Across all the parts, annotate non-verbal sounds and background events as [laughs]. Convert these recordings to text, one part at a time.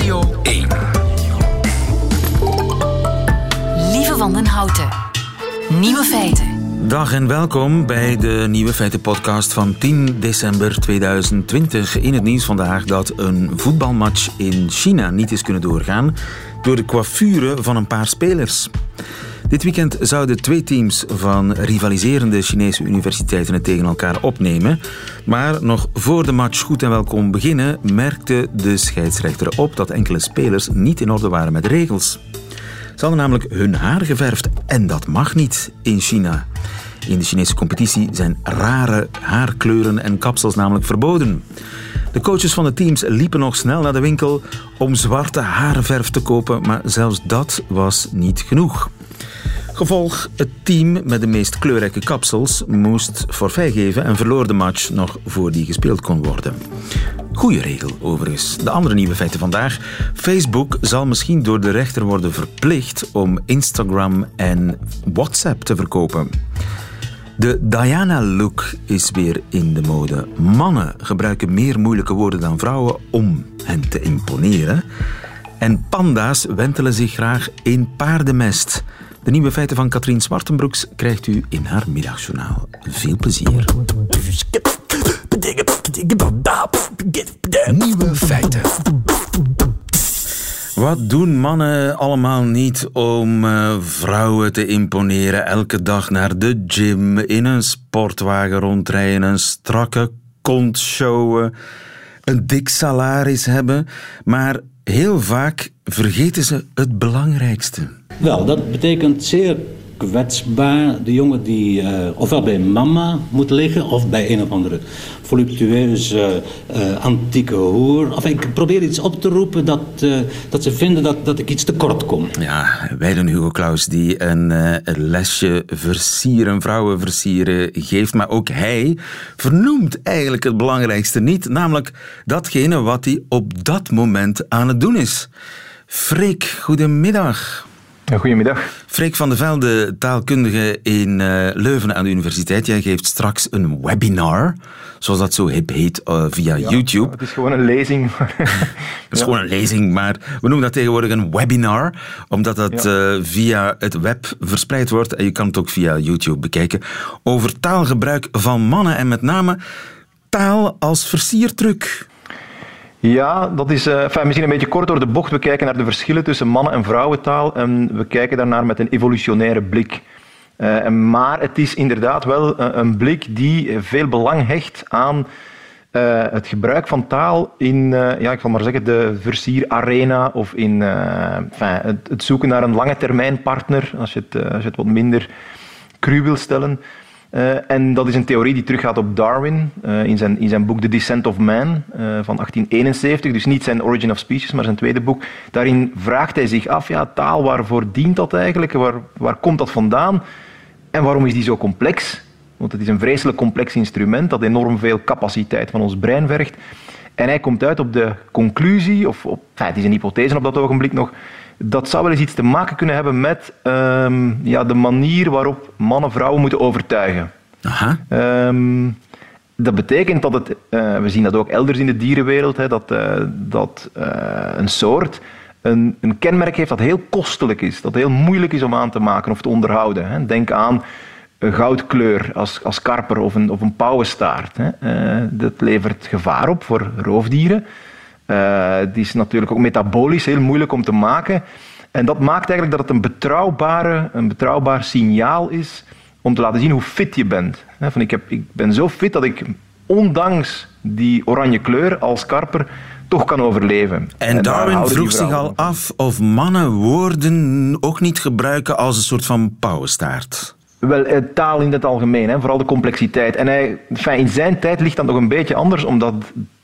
Radio 1. Lieve Wandenhouten. Nieuwe feiten. Dag en welkom bij de Nieuwe Feiten podcast van 10 december 2020. In het nieuws vandaag dat een voetbalmatch in China niet is kunnen doorgaan door de coiffure van een paar spelers. Dit weekend zouden twee teams van rivaliserende Chinese universiteiten het tegen elkaar opnemen. Maar nog voor de match goed en wel kon beginnen, merkte de scheidsrechter op dat enkele spelers niet in orde waren met de regels. Ze hadden namelijk hun haar geverfd en dat mag niet in China. In de Chinese competitie zijn rare haarkleuren en kapsels namelijk verboden. De coaches van de teams liepen nog snel naar de winkel om zwarte haarverf te kopen, maar zelfs dat was niet genoeg. Gevolg, het team met de meest kleurrijke kapsels moest forfait geven en verloor de match nog voor die gespeeld kon worden. Goeie regel, overigens. De andere nieuwe feiten vandaag. Facebook zal misschien door de rechter worden verplicht om Instagram en WhatsApp te verkopen. De Diana-look is weer in de mode. Mannen gebruiken meer moeilijke woorden dan vrouwen om hen te imponeren. En panda's wentelen zich graag in paardenmest. De nieuwe feiten van Katrien Zwartenbroeks krijgt u in haar middagjournaal. Veel plezier. Nieuwe feiten. Wat doen mannen allemaal niet om uh, vrouwen te imponeren? Elke dag naar de gym, in een sportwagen rondrijden, een strakke kont showen, een dik salaris hebben. Maar heel vaak vergeten ze het belangrijkste. Wel, dat betekent zeer kwetsbaar. De jongen die uh, ofwel bij mama moet liggen of bij een of andere voluptueuze uh, antieke hoer. Of ik probeer iets op te roepen dat, uh, dat ze vinden dat, dat ik iets tekort kom. Ja, wij doen Hugo Claus die een, een lesje versieren, vrouwen versieren geeft. Maar ook hij vernoemt eigenlijk het belangrijkste niet. Namelijk datgene wat hij op dat moment aan het doen is. Freek, goedemiddag. Goedemiddag. Freek van de Velde, taalkundige in uh, Leuven aan de universiteit. Jij geeft straks een webinar, zoals dat zo hip heet, uh, via ja, YouTube. Het is gewoon een lezing. [laughs] het is ja. gewoon een lezing, maar we noemen dat tegenwoordig een webinar, omdat dat ja. uh, via het web verspreid wordt en je kan het ook via YouTube bekijken. Over taalgebruik van mannen en met name taal als versiertruc. Ja, dat is enfin, misschien een beetje kort door de bocht. We kijken naar de verschillen tussen mannen- en vrouwentaal en we kijken daarnaar met een evolutionaire blik. Uh, maar het is inderdaad wel uh, een blik die veel belang hecht aan het gebruik van taal in, ja, ik zal maar zeggen, de versierarena of in het, het, zoeken naar een lange termijn partner, als je het, als je het wat minder cru wil stellen. Uh, en dat is een theorie die teruggaat op Darwin uh, in, zijn, in zijn boek The Descent of Man uh, van 1871. Dus niet zijn Origin of Species, maar zijn tweede boek. Daarin vraagt hij zich af, ja, taal, waarvoor dient dat eigenlijk? Waar, waar komt dat vandaan? En waarom is die zo complex? Want het is een vreselijk complex instrument dat enorm veel capaciteit van ons brein vergt. En hij komt uit op de conclusie, of op, enfin, het is een hypothese op dat ogenblik nog, dat zou wel eens iets te maken kunnen hebben met um, ja, de manier waarop mannen vrouwen moeten overtuigen. Aha. Um, dat betekent dat het, uh, we zien dat ook elders in de dierenwereld, hè, dat, uh, dat uh, een soort een, een, kenmerk heeft dat heel kostelijk is, dat heel moeilijk is om aan te maken of te onderhouden. Hè. Denk aan een goudkleur als, als karper of een, of een pauwenstaart. Hè. dat levert gevaar op voor roofdieren. Uh, die is natuurlijk ook metabolisch heel moeilijk om te maken. En dat maakt eigenlijk dat het een, betrouwbare, een betrouwbaar signaal is om te laten zien hoe fit je bent. Van ik, heb, ik ben zo fit dat ik ondanks die oranje kleur als karper toch kan overleven. En, en Darwin vroeg zich al af of mannen woorden ook niet gebruiken als een soort van pauwenstaart. Wel, taal in het algemeen, hè, vooral de complexiteit. En hij, enfin, in zijn tijd ligt dat nog een beetje anders, omdat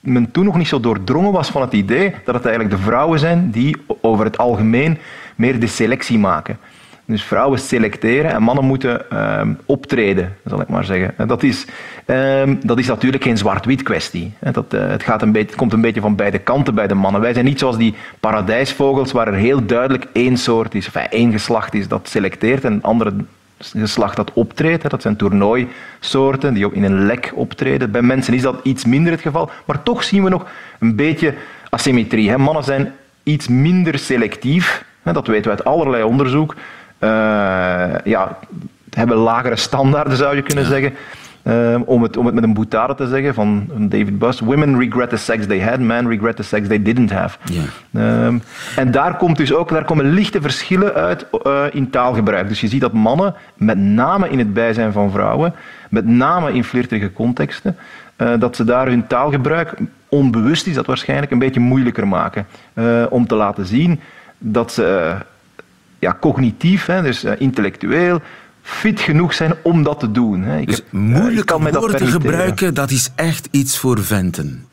men toen nog niet zo doordrongen was van het idee dat het eigenlijk de vrouwen zijn die over het algemeen meer de selectie maken. Dus vrouwen selecteren en mannen moeten uh, optreden, zal ik maar zeggen. Dat is, uh, dat is natuurlijk geen zwart-wit kwestie. Dat, uh, het, gaat een beetje, komt een beetje van beide kanten bij de mannen. Wij zijn niet zoals die paradijsvogels waar er heel duidelijk één soort is, of één geslacht is dat selecteert en andere geslacht dat optreedt. Dat zijn toernooisoorten die in een lek optreden. Bij mensen is dat iets minder het geval, maar toch zien we nog een beetje asymmetrie. Mannen zijn iets minder selectief. Dat weten we uit allerlei onderzoek. Uh, ja, hebben lagere standaarden, zou je kunnen zeggen. Um, om, het, om het met een boutade te zeggen van David Buss. Women regret the sex they had, men regret the sex they didn't have. Yeah. Um, en daar, komt dus ook, daar komen lichte verschillen uit uh, in taalgebruik. Dus je ziet dat mannen, met name in het bijzijn van vrouwen, met name in flirtige contexten, uh, dat ze daar hun taalgebruik onbewust is dat waarschijnlijk een beetje moeilijker maken. Uh, om te laten zien dat ze ja, cognitief, hè, dus intellectueel, fit genoeg zijn om dat te doen. Hè. Ik dus heb, moeilijk uh, woorden gebruiken, dat is echt iets voor venten.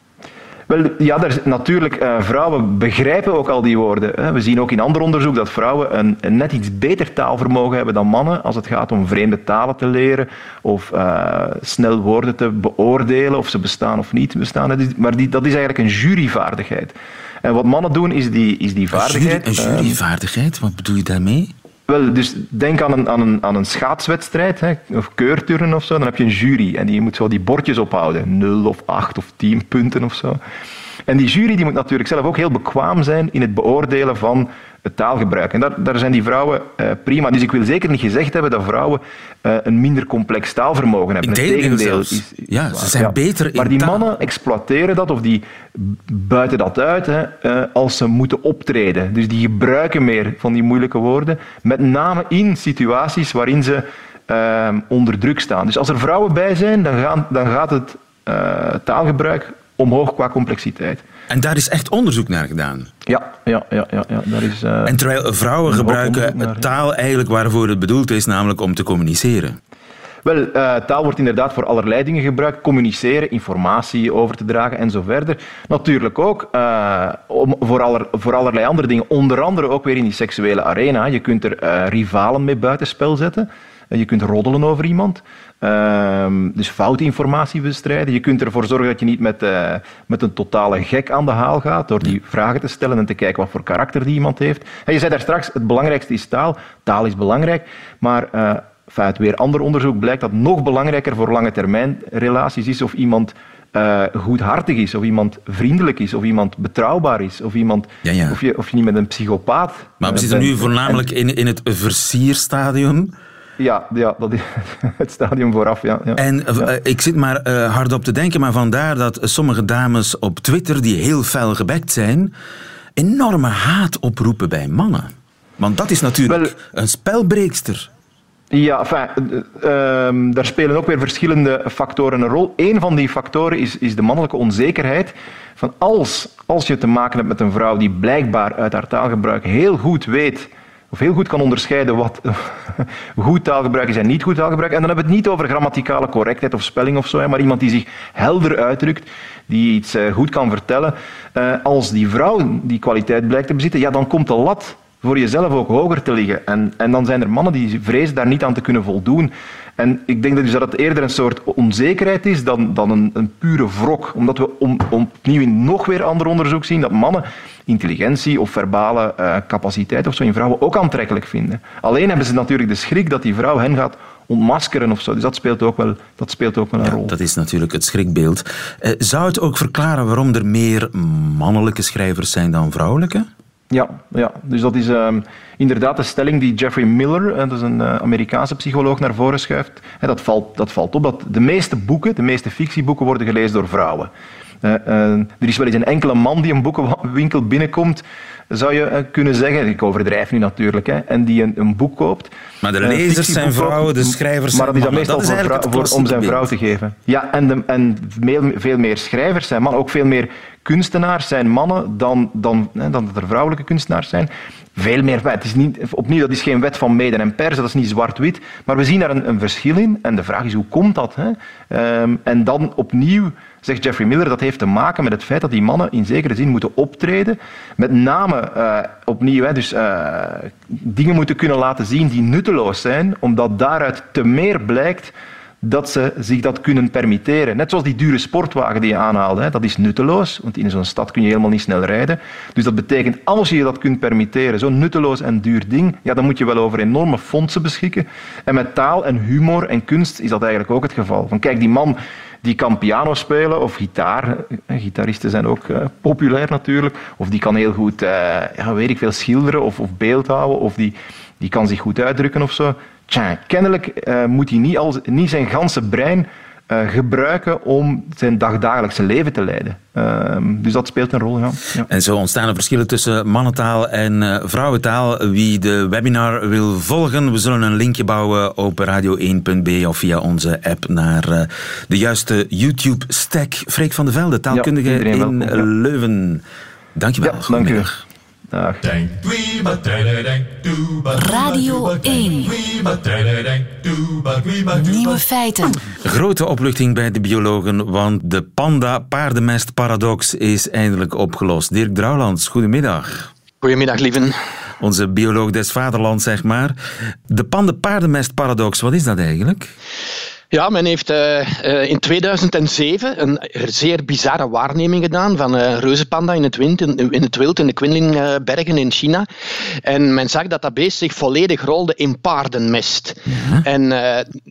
Wel, ja, er, natuurlijk, uh, vrouwen begrijpen ook al die woorden. Hè. We zien ook in ander onderzoek dat vrouwen een, een, net iets beter taalvermogen hebben dan mannen als het gaat om vreemde talen te leren of uh, snel woorden te beoordelen of ze bestaan of niet bestaan. Maar die, dat is eigenlijk een juryvaardigheid. En wat mannen doen is die, is die vaardigheid... Een, jury, een juryvaardigheid, wat bedoel je daarmee? Wel, dus denk aan een, aan een, aan een schaatswedstrijd, hè, of keurturnen of zo. Dan heb je een jury en die moet zo die bordjes ophouden. Nul of acht of tien punten of zo. En die jury die moet natuurlijk zelf ook heel bekwaam zijn in het beoordelen van het taalgebruik. En daar, daar zijn die vrouwen uh, prima. Dus ik wil zeker niet gezegd hebben dat vrouwen uh, een minder complex taalvermogen hebben. Is, Ja, ze zijn ja. beter in Maar die mannen exploiteren dat of die buiten dat uit hè, uh, als ze moeten optreden. Dus die gebruiken meer van die moeilijke woorden. Met name in situaties waarin ze onder druk staan. Dus als er vrouwen bij zijn, dan, gaan, dan gaat het taalgebruik omhoog qua complexiteit. En daar is echt onderzoek naar gedaan? Ja, ja, ja. ja, ja. Daar is, uh, en terwijl vrouwen gebruiken naar, taal eigenlijk waarvoor het bedoeld is, namelijk om te communiceren. Wel, uh, taal wordt inderdaad voor allerlei dingen gebruikt. Communiceren, informatie over te dragen en zo verder. Natuurlijk ook uh, om, voor, aller, voor allerlei andere dingen. Onder andere ook weer in die seksuele arena. Je kunt er uh, rivalen mee buitenspel zetten. Je kunt roddelen over iemand. Um, dus foute informatie bestrijden. Je kunt ervoor zorgen dat je niet met, uh, met een totale gek aan de haal gaat door die vragen te stellen en te kijken wat voor karakter die iemand heeft. En je zei daar straks, het belangrijkste is taal. Taal is belangrijk, maar uh, uit weer ander onderzoek blijkt dat nog belangrijker voor lange termijn relaties is of iemand uh, goedhartig is, of iemand vriendelijk is, of iemand betrouwbaar is, of, iemand, ja, ja. Of, je, of je niet met een psychopaat. Maar we zitten nu voornamelijk in, in het versierstadium. Ja, ja dat is [laughs] het stadium vooraf. Ja, ja. En uh, ik zit maar uh, hard op te denken, maar vandaar dat sommige dames op Twitter, die heel fel gebekt zijn, enorme haat oproepen bij mannen. Want dat is natuurlijk Wel, een spelbreekster. Ja, enfin, uh, um, daar spelen ook weer verschillende factoren een rol. Een van die factoren is, is de mannelijke onzekerheid. Van als, als je te maken hebt met een vrouw die blijkbaar uit haar taalgebruik heel goed weet of heel goed kan onderscheiden wat [laughs] goed taalgebruik is en niet goed taalgebruik. En dan hebben we het niet over grammaticale correctheid of spelling of zo, maar iemand die zich helder uitdrukt, die iets eh, goed kan vertellen. Eh, als die vrouw die kwaliteit blijkt te bezitten, ja, dan komt de lat voor jezelf ook hoger te liggen. En, en dan zijn er mannen die vrezen daar niet aan te kunnen voldoen. En ik denk dus dat het eerder een soort onzekerheid is dan, dan een, een pure wrok. Omdat we om, opnieuw in nog weer ander onderzoek zien dat mannen intelligentie of verbale uh, capaciteit of zo in vrouwen ook aantrekkelijk vinden. Alleen hebben ze natuurlijk de schrik dat die vrouw hen gaat ontmaskeren of zo. Dus dat speelt ook wel, dat speelt ook wel een ja, rol. Dat is natuurlijk het schrikbeeld. Uh, zou het ook verklaren waarom er meer mannelijke schrijvers zijn dan vrouwelijke? Ja, ja, dus dat is uh, inderdaad de stelling die Jeffrey Miller, dat is een uh, Amerikaanse psycholoog, naar voren schuift. En dat, valt, dat valt op dat de meeste boeken, de meeste fictieboeken, worden gelezen door vrouwen. Uh, er is wel eens een enkele man die een boekenwinkel binnenkomt, zou je kunnen zeggen, ik overdrijf nu natuurlijk, hè, en die een, een boek koopt. Maar de lezers zijn vrouwen, de schrijvers zijn Maar dat is dan meestal dat is voor, voor, om zijn vrouw te geven. Ja, en, de, en veel, veel meer schrijvers zijn mannen, ook veel meer kunstenaars zijn mannen dan, dan, hè, dan dat er vrouwelijke kunstenaars zijn. Veel meer. Het is niet, opnieuw, dat is geen wet van mede en pers, dat is niet zwart-wit. Maar we zien daar een, een, verschil in. En de vraag is, hoe komt dat? Hè? Um, en dan opnieuw zegt Jeffrey Miller, dat heeft te maken met het feit dat die mannen in zekere zin moeten optreden. Met name uh, opnieuw, hè, dus uh, dingen moeten kunnen laten zien die nutteloos zijn, omdat daaruit te meer blijkt dat ze zich dat kunnen permitteren. Net zoals die dure sportwagen die je aanhaalde. Hè. Dat is nutteloos, want in zo'n stad kun je helemaal niet snel rijden. Dus dat betekent, als je je dat kunt permitteren, zo'n nutteloos en duur ding, ja, dan moet je wel over enorme fondsen beschikken. En met taal en humor en kunst is dat eigenlijk ook het geval. Van, kijk, die man die kan piano spelen of gitaar. Gitaristen zijn ook populair natuurlijk. Of die kan heel goed, ja, weet ik veel, schilderen of, of beeldhouden. Of die, die kan zich goed uitdrukken of zo. Tja, kennelijk moet hij niet, al, niet zijn ganse brein uh, gebruiken om zijn dagdagelijkse leven te leiden. Uh, dus dat speelt een rol, ja. ja. En zo ontstaan er verschillen tussen mannentaal en uh, vrouwentaal. Wie de webinar wil volgen, we zullen een linkje bouwen op radio1.be of via onze app naar uh, de juiste YouTube-stack. Freek van de Velde, taalkundige ja, in welkom, Leuven. Dankjewel. Ja, dank u. Dag. Radio 1. Nieuwe feiten. Grote opluchting bij de biologen, want de panda-paardenmest-paradox is eindelijk opgelost. Dirk Drouwlands, goedemiddag. Goedemiddag, lieven. Onze bioloog des vaderlands, zeg maar. De panda-paardenmest-paradox, wat is dat eigenlijk? Ja, men heeft uh, in 2007 een zeer bizarre waarneming gedaan van een reuzenpanda in het, wind, in, het wild in de Quinlinbergen in China. En men zag dat dat beest zich volledig rolde in paardenmest. Ja. En uh,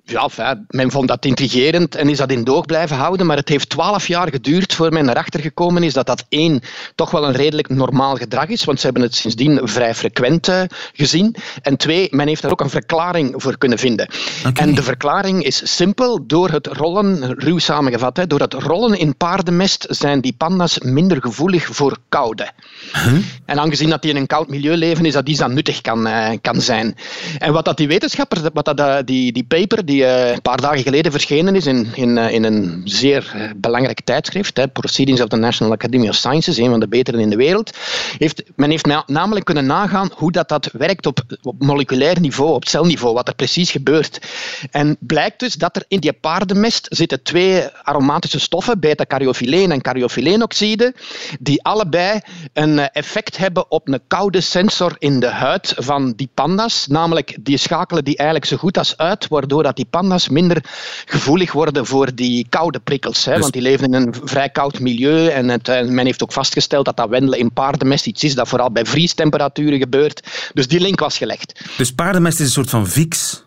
ja, enfin, men vond dat intrigerend en is dat in doog blijven houden. Maar het heeft twaalf jaar geduurd voor men erachter gekomen is dat dat één, toch wel een redelijk normaal gedrag is. Want ze hebben het sindsdien vrij frequent gezien. En twee, men heeft daar ook een verklaring voor kunnen vinden. Okay. En de verklaring is simpel door het rollen, ruw samengevat, hè, door het rollen in paardenmest zijn die panda's minder gevoelig voor koude. En aangezien dat die in een koud milieu leven, is dat iets dat nuttig kan, uh, kan zijn. En wat dat die wetenschappers, wat dat, uh, die, die paper die uh, een paar dagen geleden verschenen is in, in, in een zeer belangrijk tijdschrift, hè, Proceedings of the National Academy of Sciences, een van de betere in de wereld, heeft, men heeft na, namelijk kunnen nagaan hoe dat, dat werkt op, op moleculair niveau, op celniveau, wat er precies gebeurt. En blijkt dus dat er in die paardenmest zitten twee aromatische stoffen, beta-caryophyleen en caryophyleenoxide, die allebei een eh, effect hebben op een koude sensor in de huid van die panda's. Namelijk, die schakelen die eigenlijk zo goed als uit, waardoor dat die panda's minder gevoelig worden voor die koude prikkels. Hè, dus... Want die leven in een vrij koud milieu en het, eh, men heeft ook vastgesteld dat dat wendelen in paardenmest iets is dat vooral bij vriestemperaturen gebeurt. Dus die link was gelegd. Dus paardenmest is een soort van fix?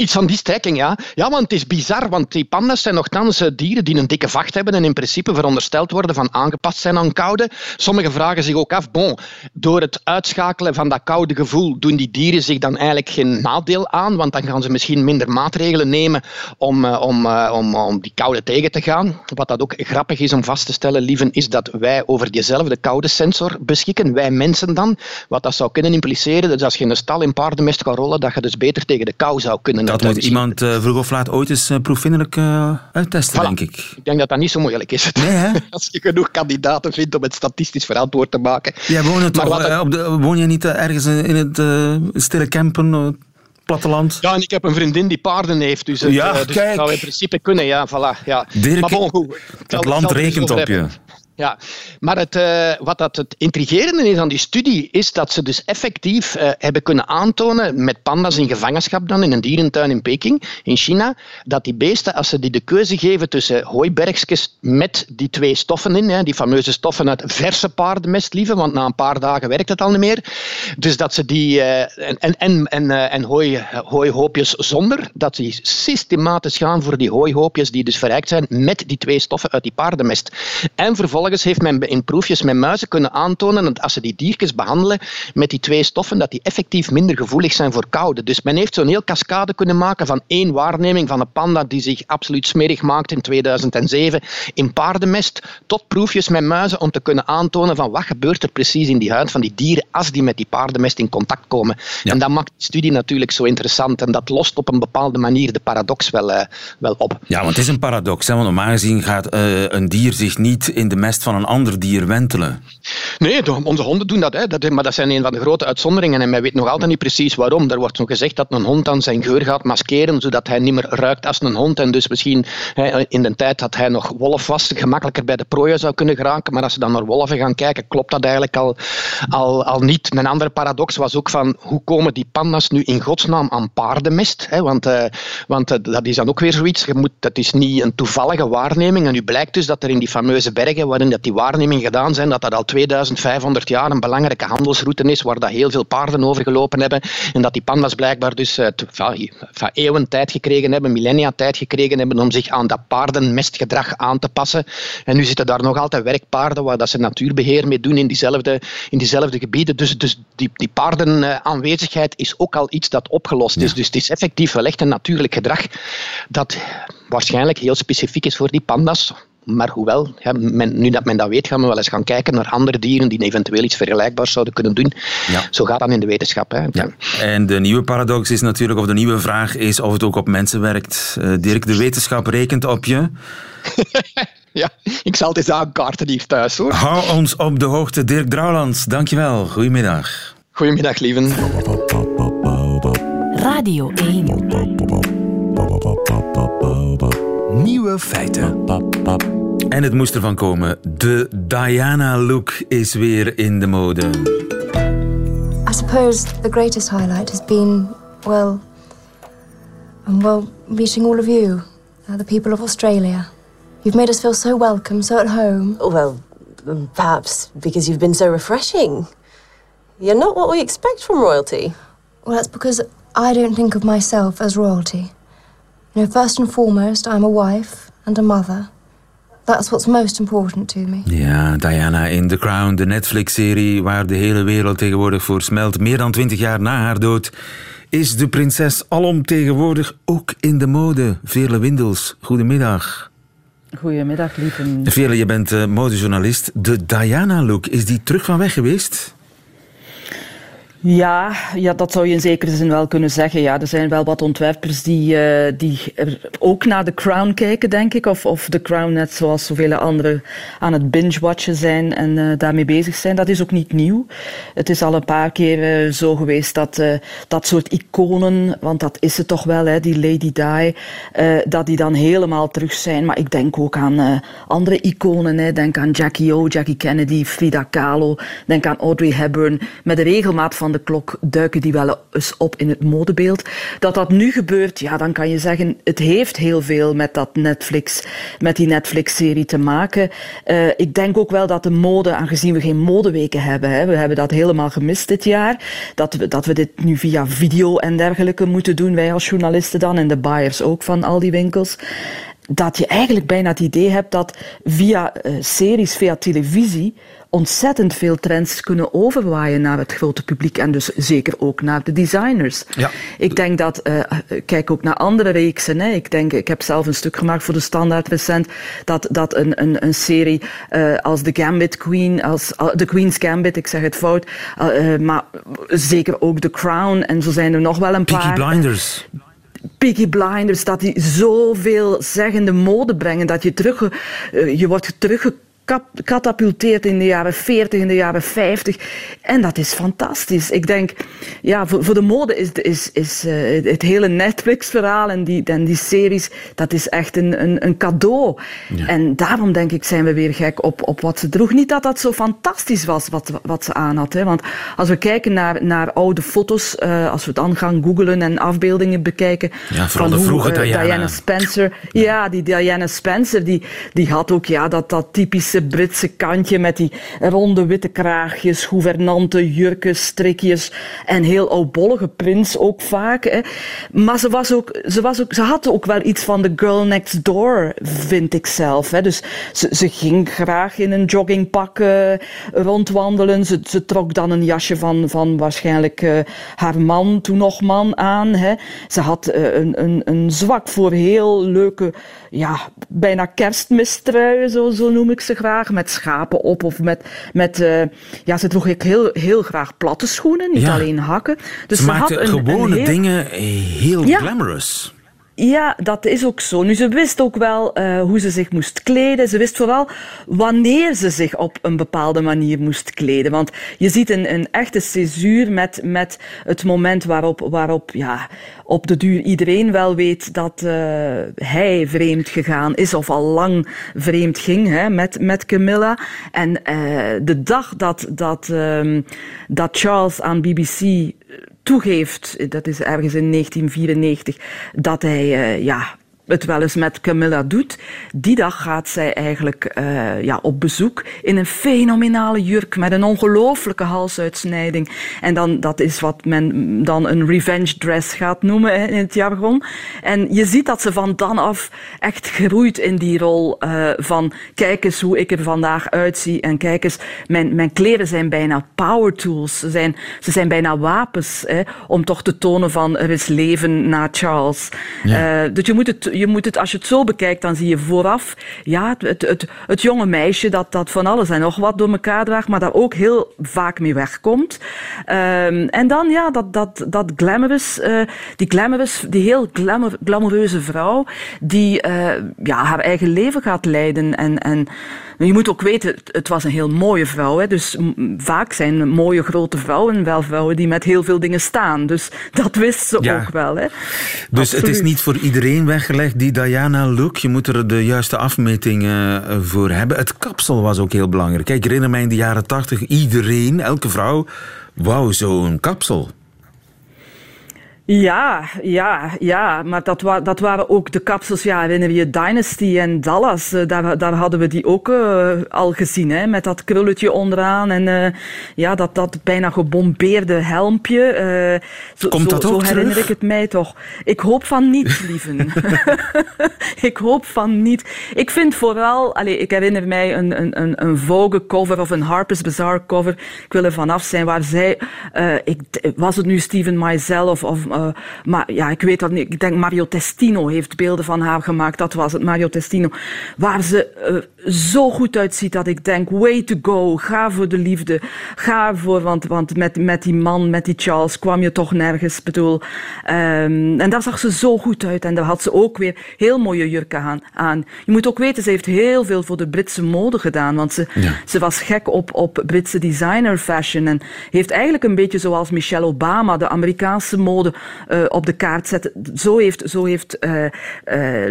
Iets van die strekking, ja. Ja, want het is bizar, want die pandas zijn nogthans eh, dieren die een dikke vacht hebben en in principe verondersteld worden van aangepast zijn aan koude. Sommigen vragen zich ook af, bon, door het uitschakelen van dat koude gevoel doen die dieren zich dan eigenlijk geen nadeel aan, want dan gaan ze misschien minder maatregelen nemen om, eh, om, eh, om, om die koude tegen te gaan. Wat dat ook grappig is om vast te stellen, lieven, is dat wij over diezelfde koude sensor beschikken, wij mensen dan. Wat dat zou kunnen impliceren, dat als je in een stal in paardenmest gaat rollen, dat je dus beter tegen de kou zou kunnen dat moet iemand uh, vroeg of laat ooit eens uh, proefvindelijk uh, uittesten, denk ik. Ik denk dat dat niet zo moeilijk is. Nee, hè? [laughs] Als je genoeg kandidaten vindt om het statistisch verantwoord te maken. Jij woont, toch, op de, woon je niet ergens in het stille campen? Platteland. Ja, en ik heb een vriendin die paarden heeft, dus het, ja, dus het zou in principe kunnen. Ja, voilà, ja. Dirk, maar bon, goed, het land rekent op je. Ja, maar het, uh, wat dat het intrigerende is aan die studie, is dat ze dus effectief uh, hebben kunnen aantonen met panda's in gevangenschap dan in een dierentuin in Peking, in China, dat die beesten, als ze die de keuze geven tussen hooibergjes met die twee stoffen in, hè, die fameuze stoffen uit verse paardenmest liever, want na een paar dagen werkt het al niet meer, dus dat ze die, uh, en, en, en, hooi, hooihoopjes zonder, dat ze systematisch gaan voor die hooihoopjes die dus verrijkt zijn met die twee stoffen uit die paardenmest. En vervolgens heeft men in proefjes met muizen kunnen aantonen dat als ze die diertjes behandelen met die twee stoffen, dat die effectief minder gevoelig zijn voor koude. Dus men heeft zo'n heel cascade kunnen maken van één waarneming van een panda die zich absoluut smerig maakt in 2007 in paardenmest, tot proefjes met muizen om te kunnen aantonen van wat gebeurt er precies in die huid van die dieren als die met die paardenmest in contact komen. En dat maakt die studie natuurlijk zo interessant en dat lost op een bepaalde manier de paradox wel, uh, wel op. Ja, want het is een paradox. Hè? Want normaal gezien gaat uh, een dier zich niet in de mest van een ander dier wentelen. Nee, onze honden doen dat, hè. dat, maar dat zijn een van de grote uitzonderingen en men weet nog altijd niet precies waarom. Er wordt zo gezegd dat een hond dan zijn geur gaat maskeren, zodat hij niet meer ruikt als een hond en dus misschien hè, in de tijd dat hij nog wolf was, gemakkelijker bij de prooien zou kunnen geraken. Maar als ze dan naar wolven gaan kijken, klopt dat eigenlijk al, al, al niet. Een andere paradox was ook van hoe komen die panda's nu in godsnaam aan paardenmest? Hè? Want, uh, want uh, dat is dan ook weer zoiets, je moet, dat is niet een toevallige waarneming en nu blijkt dus dat er in die fameuze bergen waarin dat die waarnemingen gedaan zijn, dat dat al 2000 2500 jaar een belangrijke handelsroute is, waar dat heel veel paarden over gelopen hebben. En dat die pandas blijkbaar dus uh, van eeuwen tijd gekregen hebben, millennia tijd gekregen hebben om zich aan dat paardenmestgedrag aan te passen. En nu zitten daar nog altijd werkpaarden waar dat ze natuurbeheer mee doen in diezelfde, in diezelfde gebieden. Dus, dus die, die paardenaanwezigheid is ook al iets dat opgelost is. Dus het is effectief wel echt een natuurlijk gedrag dat waarschijnlijk heel specifiek is voor die pandas. Maar hoewel, men, nu dat men dat weet, gaan we wel eens gaan kijken naar andere dieren die eventueel iets vergelijkbaars zouden kunnen doen. Ja. Zo gaat dat in de wetenschap. Hè. Ja. En de nieuwe paradox is natuurlijk, of de nieuwe vraag is of het ook op mensen werkt. Uh, Dirk, de wetenschap rekent op je. [laughs] ja, ik zal het eens aankaarten hier thuis hoor. Hou ons op de hoogte, Dirk Drouwlands. Dankjewel. Goedemiddag. Goedemiddag, lieven. Radio 1. Nieuwe feiten. En het moest ervan komen. De Diana-look is weer in de mode. I suppose the greatest highlight has been, well, um, well, meeting all of you, uh, the people of Australia. You've made us feel so welcome, so at home. Well, um, perhaps because you've been so refreshing. You're not what we expect from royalty. Well, that's because I don't think of myself as royalty. You know, first and foremost, I'm a wife and a mother. That's what's most important to me. Ja, Diana in The Crown, de Netflix-serie waar de hele wereld tegenwoordig voor smelt. Meer dan twintig jaar na haar dood is de prinses alomtegenwoordig ook in de mode. Veerle Windels, goedemiddag. Goedemiddag, lieve. Veerle, je bent uh, modejournalist. De Diana-look, is die terug van weg geweest? Ja, ja, dat zou je in zekere zin wel kunnen zeggen. Ja, er zijn wel wat ontwerpers die, uh, die ook naar The Crown kijken, denk ik. Of, of The Crown, net zoals zoveel anderen, aan het binge-watchen zijn en uh, daarmee bezig zijn. Dat is ook niet nieuw. Het is al een paar keer uh, zo geweest dat dat soort iconen, want dat is het toch wel, hè, die Lady Di, dat die dan helemaal terug zijn. Maar ik denk ook aan andere iconen. Hè. Denk aan Jackie O, Jackie Kennedy, Frida Kahlo. Denk aan Audrey Hepburn. Met de regelmaat van de klok duiken die wel eens op in het modebeeld. Dat dat nu gebeurt, ja, dan kan je zeggen, het heeft heel veel met dat Netflix, met die Netflix-serie te maken. Uh, ik denk ook wel dat de mode, aangezien we geen modeweken hebben, hè, we hebben dat helemaal gemist dit jaar, dat we, dat we dit nu via video en dergelijke moeten doen, wij als journalisten dan, en de buyers ook van al die winkels dat je eigenlijk bijna het idee hebt dat via uh, series, via televisie, ontzettend veel trends kunnen overwaaien naar het grote publiek en dus zeker ook naar de designers. Ja. Ik denk dat, uh, kijk ook naar andere reeksen. Hè. Ik denk, ik heb zelf een stuk gemaakt voor de Standaard recent, dat, dat een, een, een serie uh, als The Gambit Queen, als uh, The Queen's Gambit, ik zeg het fout, maar zeker ook The Crown en zo zijn er nog wel een Peaky paar. Blinders. Peaky Blinders, dat die zoveel zeggende mode brengen, dat je terug, je wordt teruggekomen katapulteert in de jaren 40, in de jaren 50. En dat is fantastisch. Ik denk, ja, voor, voor de mode is, is, is uh, het hele Netflix-verhaal en die, en die series, dat is echt een, een, een cadeau. Ja. En daarom denk ik, zijn we weer gek op, op wat ze droeg. Niet dat dat zo fantastisch was wat, wat ze aan had. Hè. Want als we kijken naar, naar oude foto's, uh, als we dan gaan googlen en afbeeldingen bekijken. Ja, van de vroege uh, Diana. Diana. Spencer. Ja. ja, die Diana Spencer, die, die had ook ja, dat, dat typische Britse kantje met die ronde witte kraagjes, gouvernante jurken, strikjes en heel oudbollige prins ook vaak. Hè. Maar ze, was ook, ze, was ook, ze had ook wel iets van de girl next door, vind ik zelf. Hè. Dus ze, ze ging graag in een joggingpak uh, rondwandelen. Ze, trok dan een jasje van, van waarschijnlijk uh, haar man, toen nog man, aan. Hè. Ze had uh, een, een, een zwak voor heel leuke, ja, bijna kerstmistruien, zo, zo noem ik ze graag met schapen op of met, met uh, ja, ze droeg ik heel, heel graag platte schoenen, niet ja. alleen hakken. Dus ze, ze maakte had een, gewone een heel... dingen heel ja. glamorous. Ja, dat is ook zo. Nu, ze wist ook wel uh, hoe ze zich moest kleden. Ze wist vooral wanneer ze zich op een bepaalde manier moest kleden. Want je ziet een, een echte césuur met, met het moment waarop, waarop ja, op de duur iedereen wel weet dat uh, hij vreemd gegaan is of al lang vreemd ging hè, met, met Camilla. En uh, de dag dat, dat, um, dat Charles aan BBC toegeeft, dat is ergens in 1994, dat hij uh, ja, het wel eens met Camilla doet. Die dag gaat zij eigenlijk uh, ja, op bezoek in een fenomenale jurk met een ongelooflijke halsuitsnijding. En dan, dat is wat men dan een revenge dress gaat noemen hè, in het jargon. En je ziet dat ze van dan af echt groeit in die rol uh, van kijk eens hoe ik er vandaag uitzie en kijk eens, mijn, mijn kleren zijn bijna power tools. Ze zijn, ze zijn bijna wapens hè, om toch te tonen van er is leven na Charles. Ja. Uh, dus je moet, het, je moet het, als je het zo bekijkt, dan zie je vooraf ja, het, het, het, jonge meisje dat, dat van alles en nog wat door elkaar draagt, maar daar ook heel vaak mee wegkomt. Um, en dan ja, dat, dat, dat glamorous, uh, die glamorous, die heel glamour, glamoureuze vrouw, die uh, ja, haar eigen leven gaat leiden en, en je moet ook weten, het was een heel mooie vrouw. Hè? Dus vaak zijn mooie grote vrouwen wel vrouwen die met heel veel dingen staan. Dus dat wist ze ja. ook wel. Hè? Dus Absoluut. het is niet voor iedereen weggelegd, die Diana-look. Je moet er de juiste afmeting uh, voor hebben. Het kapsel was ook heel belangrijk. Kijk, ik herinner mij in de jaren tachtig, iedereen, elke vrouw, wou zo'n kapsel. Ja, ja, ja. Maar dat, wa dat waren ook de kapsels, ja, herinner je Dynasty en Dallas. Uh, daar, daar hadden we die ook uh, al gezien, hè, met dat krulletje onderaan en uh, ja, dat, dat bijna gebombeerde helmpje. zo, Komt dat zo, ook zo herinner terug? ik het mij toch. Ik hoop van niet, lieven. [laughs] [laughs] ik hoop van niet. Ik vind vooral, allez, ik herinner mij een, een, een, een Vogue cover of een Harper's Bazaar cover. Ik wil er vanaf zijn waar zij, ik, was het nu Steven Meisel of, of uh, maar ja, ik weet dat niet. Ik denk Mario Testino heeft beelden van haar gemaakt. Dat was het, Mario Testino. Waar ze uh, zo goed uitziet dat ik denk, way to go. Ga voor de liefde. Ga voor, want, want met, met die man, met die Charles, kwam je toch nergens. bedoel. Um, en daar zag ze zo goed uit. En daar had ze ook weer heel mooie jurken aan. aan. Je moet ook weten, ze heeft heel veel voor de Britse mode gedaan. Want ze, ja. ze was gek op, op Britse designer fashion. En heeft eigenlijk een beetje zoals Michelle Obama de Amerikaanse mode uh, op de kaart zetten. Zo heeft, zo heeft uh, uh,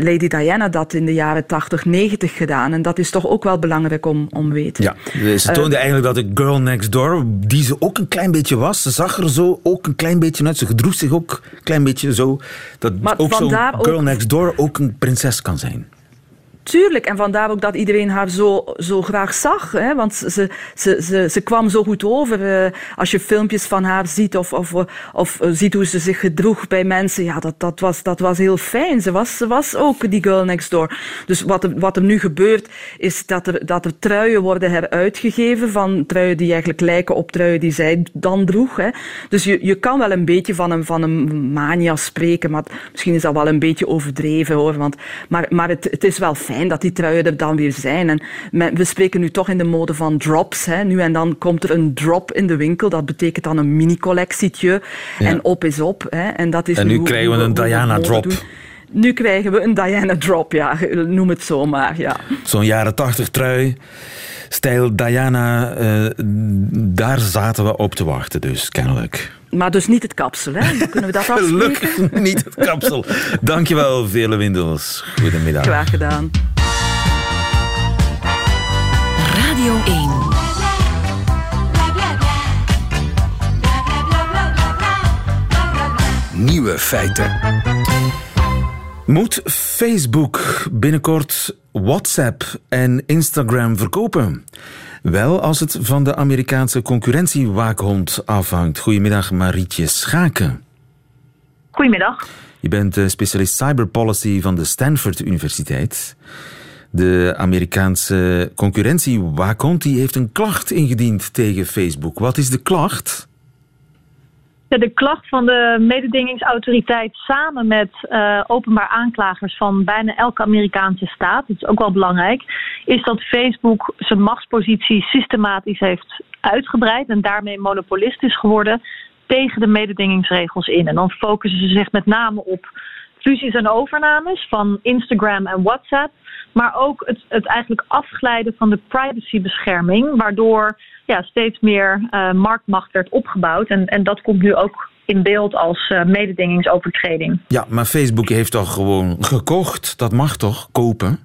Lady Diana dat in de jaren 80, 90 gedaan. En dat is toch ook wel belangrijk om, om weten. Ja, ze toonde eigenlijk dat de girl next door, die ze ook een klein beetje was, ze zag er zo ook een klein beetje uit. Ze gedroeg zich ook een klein beetje zo. Dat maar ook zo'n girl ook... next door ook een prinses kan zijn. Tuurlijk, en vandaar ook dat iedereen haar zo, zo graag zag. Hè? Want ze, ze, ze, ze kwam zo goed over. Uh, als je filmpjes van haar ziet of, of, of uh, ziet hoe ze zich gedroeg bij mensen. Ja, dat, dat, was, dat was heel fijn. Ze was, ze was ook die girl next door. Dus wat er, wat er nu gebeurt, is dat er, dat er truien worden heruitgegeven. Van truien die eigenlijk lijken op truien die zij dan droeg. Hè? Dus je, je kan wel een beetje van een, van een mania spreken. Maar misschien is dat wel een beetje overdreven hoor. Want, maar maar het, het is wel fijn dat die truien er dan weer zijn. En we spreken nu toch in de mode van drops. Hè. Nu en dan komt er een drop in de winkel. Dat betekent dan een mini-collectietje. Ja. En op is op. Hè. En, dat is en nu krijgen we een Diana-drop. Nu krijgen we een Diana-drop, ja. Noem het zo maar, ja. Zo'n jaren tachtig trui. Stijl Diana, uh, daar zaten we op te wachten dus, kennelijk. Maar dus niet het kapsel, hè? Kunnen we dat [laughs] afspreken? Gelukkig [laughs] niet het kapsel. Dankjewel, Vele Windels. Goedemiddag. Graag gedaan. Radio 1. Nieuwe feiten. Moet Facebook binnenkort WhatsApp en Instagram verkopen? Wel als het van de Amerikaanse concurrentiewaakhond afhangt. Goedemiddag Marietje Schaken. Goedemiddag. Je bent specialist cyberpolicy van de Stanford Universiteit. De Amerikaanse concurrentiewaakhond die heeft een klacht ingediend tegen Facebook. Wat is de klacht? De klacht van de mededingingsautoriteit samen met uh, openbaar aanklagers van bijna elke Amerikaanse staat, dat is ook wel belangrijk, is dat Facebook zijn machtspositie systematisch heeft uitgebreid en daarmee monopolist is geworden tegen de mededingingsregels in. En dan focussen ze zich met name op fusies en overnames van Instagram en WhatsApp, maar ook het, het eigenlijk afglijden van de privacybescherming, waardoor ja, steeds meer uh, marktmacht werd opgebouwd. En, en dat komt nu ook in beeld als uh, mededingingsovertreding. Ja, maar Facebook heeft toch gewoon gekocht? Dat mag toch kopen?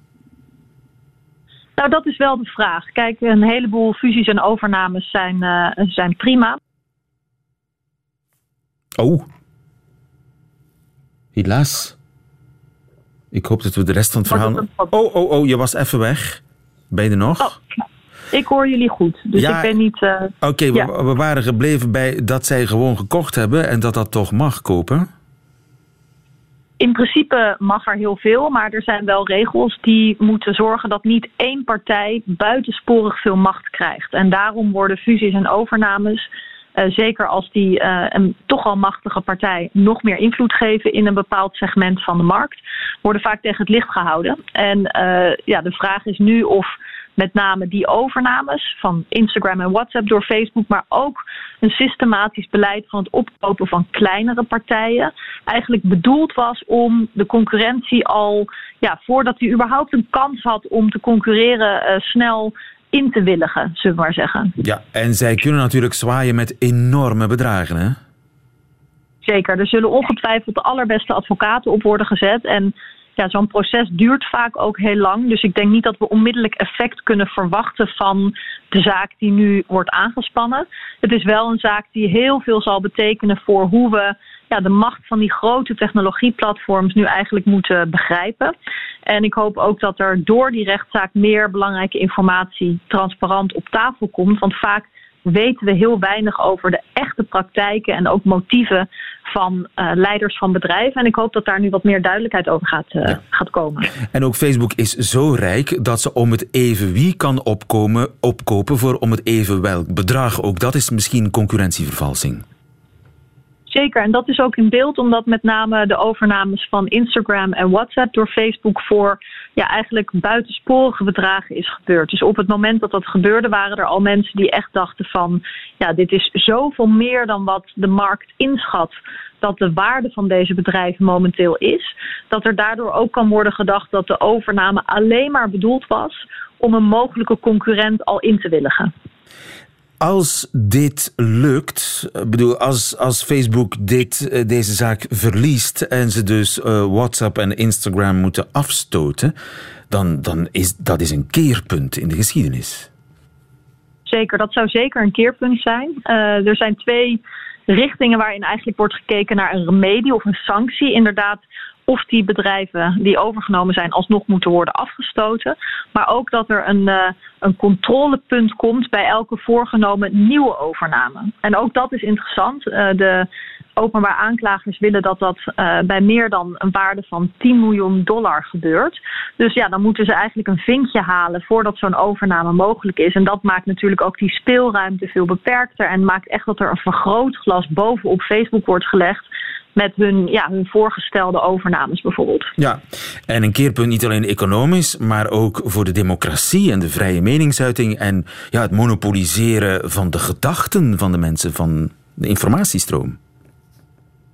Nou, dat is wel de vraag. Kijk, een heleboel fusies en overnames zijn, uh, zijn prima. Oh. Helaas. Ik hoop dat we de rest van het verhaal... Oh, oh, oh, je was even weg. Ben je er nog? Oh, ik hoor jullie goed, dus ik ben niet... Uh... Oké, we, we, waren gebleven bij dat zij gewoon gekocht hebben en dat dat toch mag kopen? In principe mag er heel veel, maar er zijn wel regels die moeten zorgen dat niet één partij buitensporig veel macht krijgt. En daarom worden fusies en overnames uh, zeker als die uh, een toch al machtige partij nog meer invloed geven in een bepaald segment van de markt, worden vaak tegen het licht gehouden. En ja, de vraag is nu of met name die overnames van Instagram en WhatsApp door Facebook, maar ook een systematisch beleid van het opkopen van kleinere partijen, eigenlijk bedoeld was om de concurrentie al, ja, voordat hij überhaupt een kans had om te concurreren, snel in te willigen, zullen we maar zeggen. Ja, en zij kunnen natuurlijk zwaaien met enorme bedragen, hè? Zeker, er zullen ongetwijfeld de allerbeste advocaten op worden gezet. En ja, zo'n proces duurt vaak ook heel lang. Dus ik denk niet dat we onmiddellijk effect kunnen verwachten van de zaak die nu wordt aangespannen. Het is wel een zaak die heel veel zal betekenen voor hoe we ja, de macht van die grote technologieplatforms nu eigenlijk moeten begrijpen. En ik hoop ook dat er door die rechtszaak meer belangrijke informatie transparant op tafel komt. Want vaak weten we heel weinig over de echte praktijken en ook motieven van uh, leiders van bedrijven. En ik hoop dat daar nu wat meer duidelijkheid over gaat, uh, gaat komen. En ook Facebook is zo rijk dat ze om het even wie kan opkomen, opkopen voor om het even welk bedrag. Ook dat is misschien concurrentievervalsing. Zeker, en dat is ook in beeld omdat met name de overnames van Instagram en WhatsApp door Facebook voor ja, eigenlijk buitensporige bedragen is gebeurd. Dus op het moment dat dat gebeurde waren er al mensen die echt dachten van ja, dit is zoveel meer dan wat de markt inschat dat de waarde van deze bedrijven momenteel is. Dat er daardoor ook kan worden gedacht dat de overname alleen maar bedoeld was om een mogelijke concurrent al in te willigen. Als dit lukt, bedoel, als, als Facebook dit, eh, deze zaak verliest en ze dus uh, WhatsApp en Instagram moeten afstoten, dan, dan is dat is een keerpunt in de geschiedenis. Zeker, dat zou zeker een keerpunt zijn. Uh, er zijn twee richtingen waarin eigenlijk wordt gekeken naar een remedie of een sanctie. Inderdaad, of die bedrijven die overgenomen zijn alsnog moeten worden afgestoten. Maar ook dat er een, uh, een controlepunt komt bij elke voorgenomen nieuwe overname. En ook dat is interessant. Uh, de openbaar aanklagers willen dat dat uh, bij meer dan een waarde van 10 miljoen dollar gebeurt. Dus ja, dan moeten ze eigenlijk een vinkje halen voordat zo'n overname mogelijk is. En dat maakt natuurlijk ook die speelruimte veel beperkter en maakt echt dat er een vergrootglas bovenop Facebook wordt gelegd met hun, ja, hun voorgestelde overnames bijvoorbeeld. Ja, en een keerpunt niet alleen economisch, maar ook voor de democratie en de vrije meningsuiting en ja, het monopoliseren van de gedachten van de mensen, van de informatiestroom.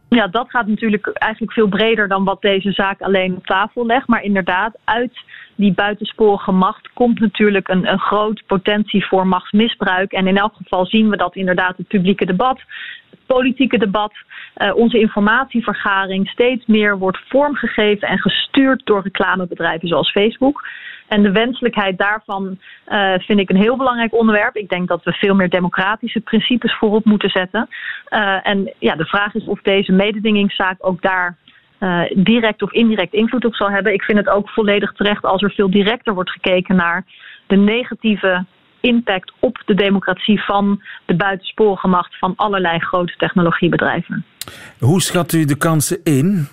Ja, dat gaat natuurlijk eigenlijk veel breder dan wat deze zaak alleen op tafel legt. Maar inderdaad, uit die buitensporige macht komt natuurlijk een, een groot potentie voor machtsmisbruik. En in elk geval zien we dat inderdaad het publieke debat, het politieke debat, uh, onze informatievergaring steeds meer wordt vormgegeven en gestuurd door reclamebedrijven zoals Facebook. En de wenselijkheid daarvan uh, vind ik een heel belangrijk onderwerp. Ik denk dat we veel meer democratische principes voorop moeten zetten. Uh, en ja, de vraag is of deze mededingingszaak ook daar uh, direct of indirect invloed op zal hebben. Ik vind het ook volledig terecht als er veel directer wordt gekeken naar de negatieve impact op de democratie van de buitensporige macht van allerlei grote technologiebedrijven. Hoe schat u de kansen in?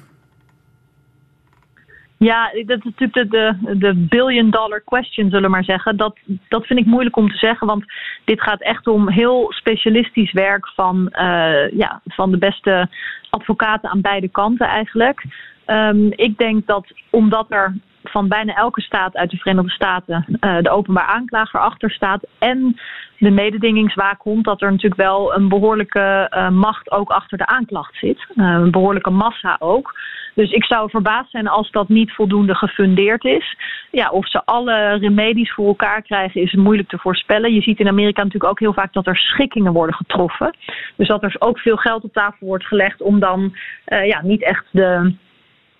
Ja, dat is natuurlijk de, de, de billion dollar question, zullen we maar zeggen. Dat, dat vind ik moeilijk om te zeggen, want dit gaat echt om heel specialistisch werk van, uh, ja, van de beste advocaten aan beide kanten eigenlijk. Um, ik denk dat omdat er van bijna elke staat uit de Verenigde Staten uh, de openbaar aanklager achter staat en de mededingingswaakhond, dat er natuurlijk wel een behoorlijke uh, macht ook achter de aanklacht zit. Een behoorlijke massa ook. Dus ik zou verbaasd zijn als dat niet voldoende gefundeerd is. Ja, of ze alle remedies voor elkaar krijgen is moeilijk te voorspellen. Je ziet in Amerika natuurlijk ook heel vaak dat er schikkingen worden getroffen. Dus dat er ook veel geld op tafel wordt gelegd om dan uh, ja, niet echt de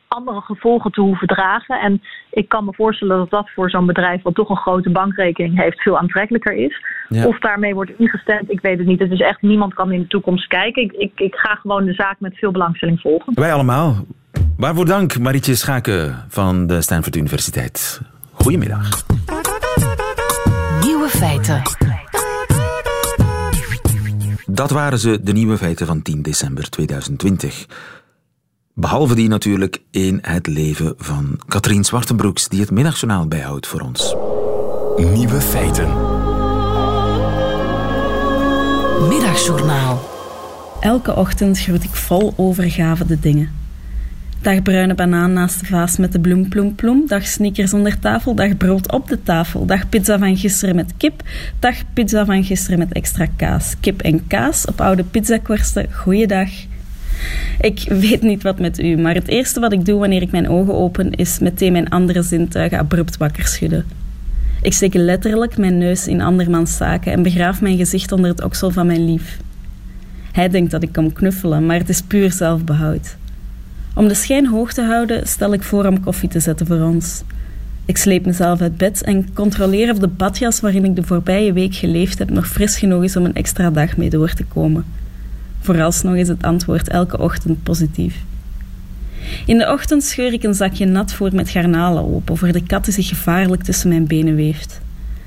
andere gevolgen te hoeven dragen. En ik kan me voorstellen dat dat voor zo'n bedrijf wat toch een grote bankrekening heeft veel aantrekkelijker is. Ja. Of daarmee wordt ingestemd, ik weet het niet. Het is echt, niemand kan in de toekomst kijken. Ik, ik, ik ga gewoon de zaak met veel belangstelling volgen. Wij allemaal. Waarvoor dank, Marietje Schaken van de Stanford Universiteit. Goedemiddag. Nieuwe feiten. Dat waren ze, de nieuwe feiten van 10 december 2020. Behalve die natuurlijk in het leven van Katrien Zwartenbroeks, die het middagjournaal bijhoudt voor ons. Nieuwe feiten. Middagjournaal. Elke ochtend groet ik vol overgave de dingen. Dag bruine banaan naast de vaas met de bloem. Dag sneakers onder tafel. Dag brood op de tafel. Dag pizza van gisteren met kip. Dag pizza van gisteren met extra kaas. Kip en kaas op oude pizzakorsten. Goeiedag. Ik weet niet wat met u, maar het eerste wat ik doe wanneer ik mijn ogen open is meteen mijn andere zintuigen abrupt wakker schudden. Ik steek letterlijk mijn neus in andermans zaken en begraaf mijn gezicht onder het oksel van mijn lief. Hij denkt dat ik kom knuffelen, maar het is puur zelfbehoud. Om de schijn hoog te houden, stel ik voor om koffie te zetten voor ons. Ik sleep mezelf uit bed en controleer of de badjas waarin ik de voorbije week geleefd heb nog fris genoeg is om een extra dag mee door te komen. Vooralsnog is het antwoord elke ochtend positief. In de ochtend scheur ik een zakje nat voor met garnalen open, voor de kat die zich gevaarlijk tussen mijn benen weeft.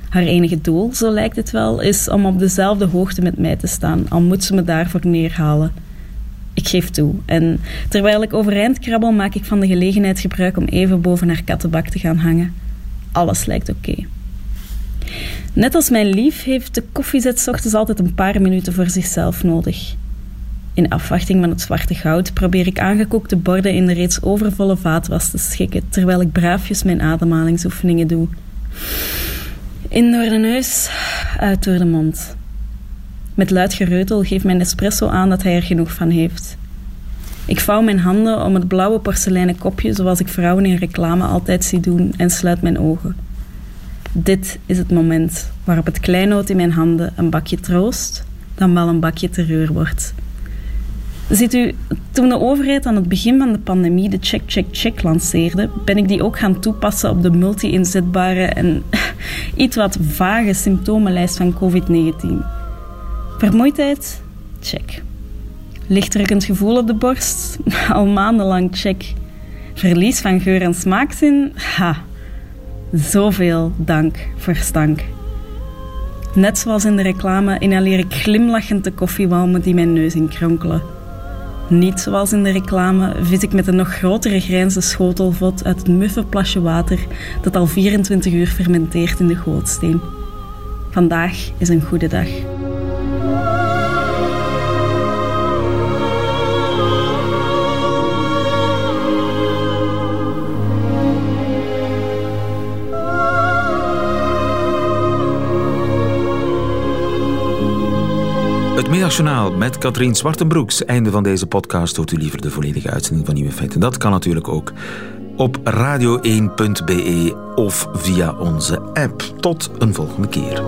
Haar enige doel, zo lijkt het wel, is om op dezelfde hoogte met mij te staan, al moet ze me daarvoor neerhalen. Ik geef toe, en terwijl ik overeind krabbel, maak ik van de gelegenheid gebruik om even boven haar kattenbak te gaan hangen. Alles lijkt oké. Net als mijn lief heeft de koffiezet ochtends altijd een paar minuten voor zichzelf nodig. In afwachting van het zwarte goud probeer ik aangekookte borden in de reeds overvolle vaatwas te schikken, terwijl ik braafjes mijn ademhalingsoefeningen doe. In door de neus, uit door de mond. Met luid gereutel geeft mijn espresso aan dat hij er genoeg van heeft. Ik vouw mijn handen om het blauwe porseleinen kopje zoals ik vrouwen in reclame altijd zie doen en sluit mijn ogen. Dit is het moment waarop het kleinoot in mijn handen een bakje troost, dan wel een bakje terreur wordt. Ziet u, toen de overheid aan het begin van de pandemie de check, check, check lanceerde, ben ik die ook gaan toepassen op de multi-inzetbare en [laughs] iets wat vage symptomenlijst van COVID-19. Vermoeidheid? Check. Lichtdrukkend gevoel op de borst? [laughs] Al maandenlang check. Verlies van geur en smaakzin? Ha. Zoveel dank voor stank. Net zoals in de reclame inhaleer ik glimlachend de koffiewalmen die mijn neus inkronkelen. Niet zoals in de reclame vis ik met een nog grotere grijnse schotelvot uit het muffe plasje water dat al 24 uur fermenteert in de gootsteen. Vandaag is een goede dag. Middagjournaal met Katrien Zwartenbroeks. Einde van deze podcast. Hoort u liever de volledige uitzending van Nieuwe Feiten? Dat kan natuurlijk ook op radio1.be of via onze app. Tot een volgende keer.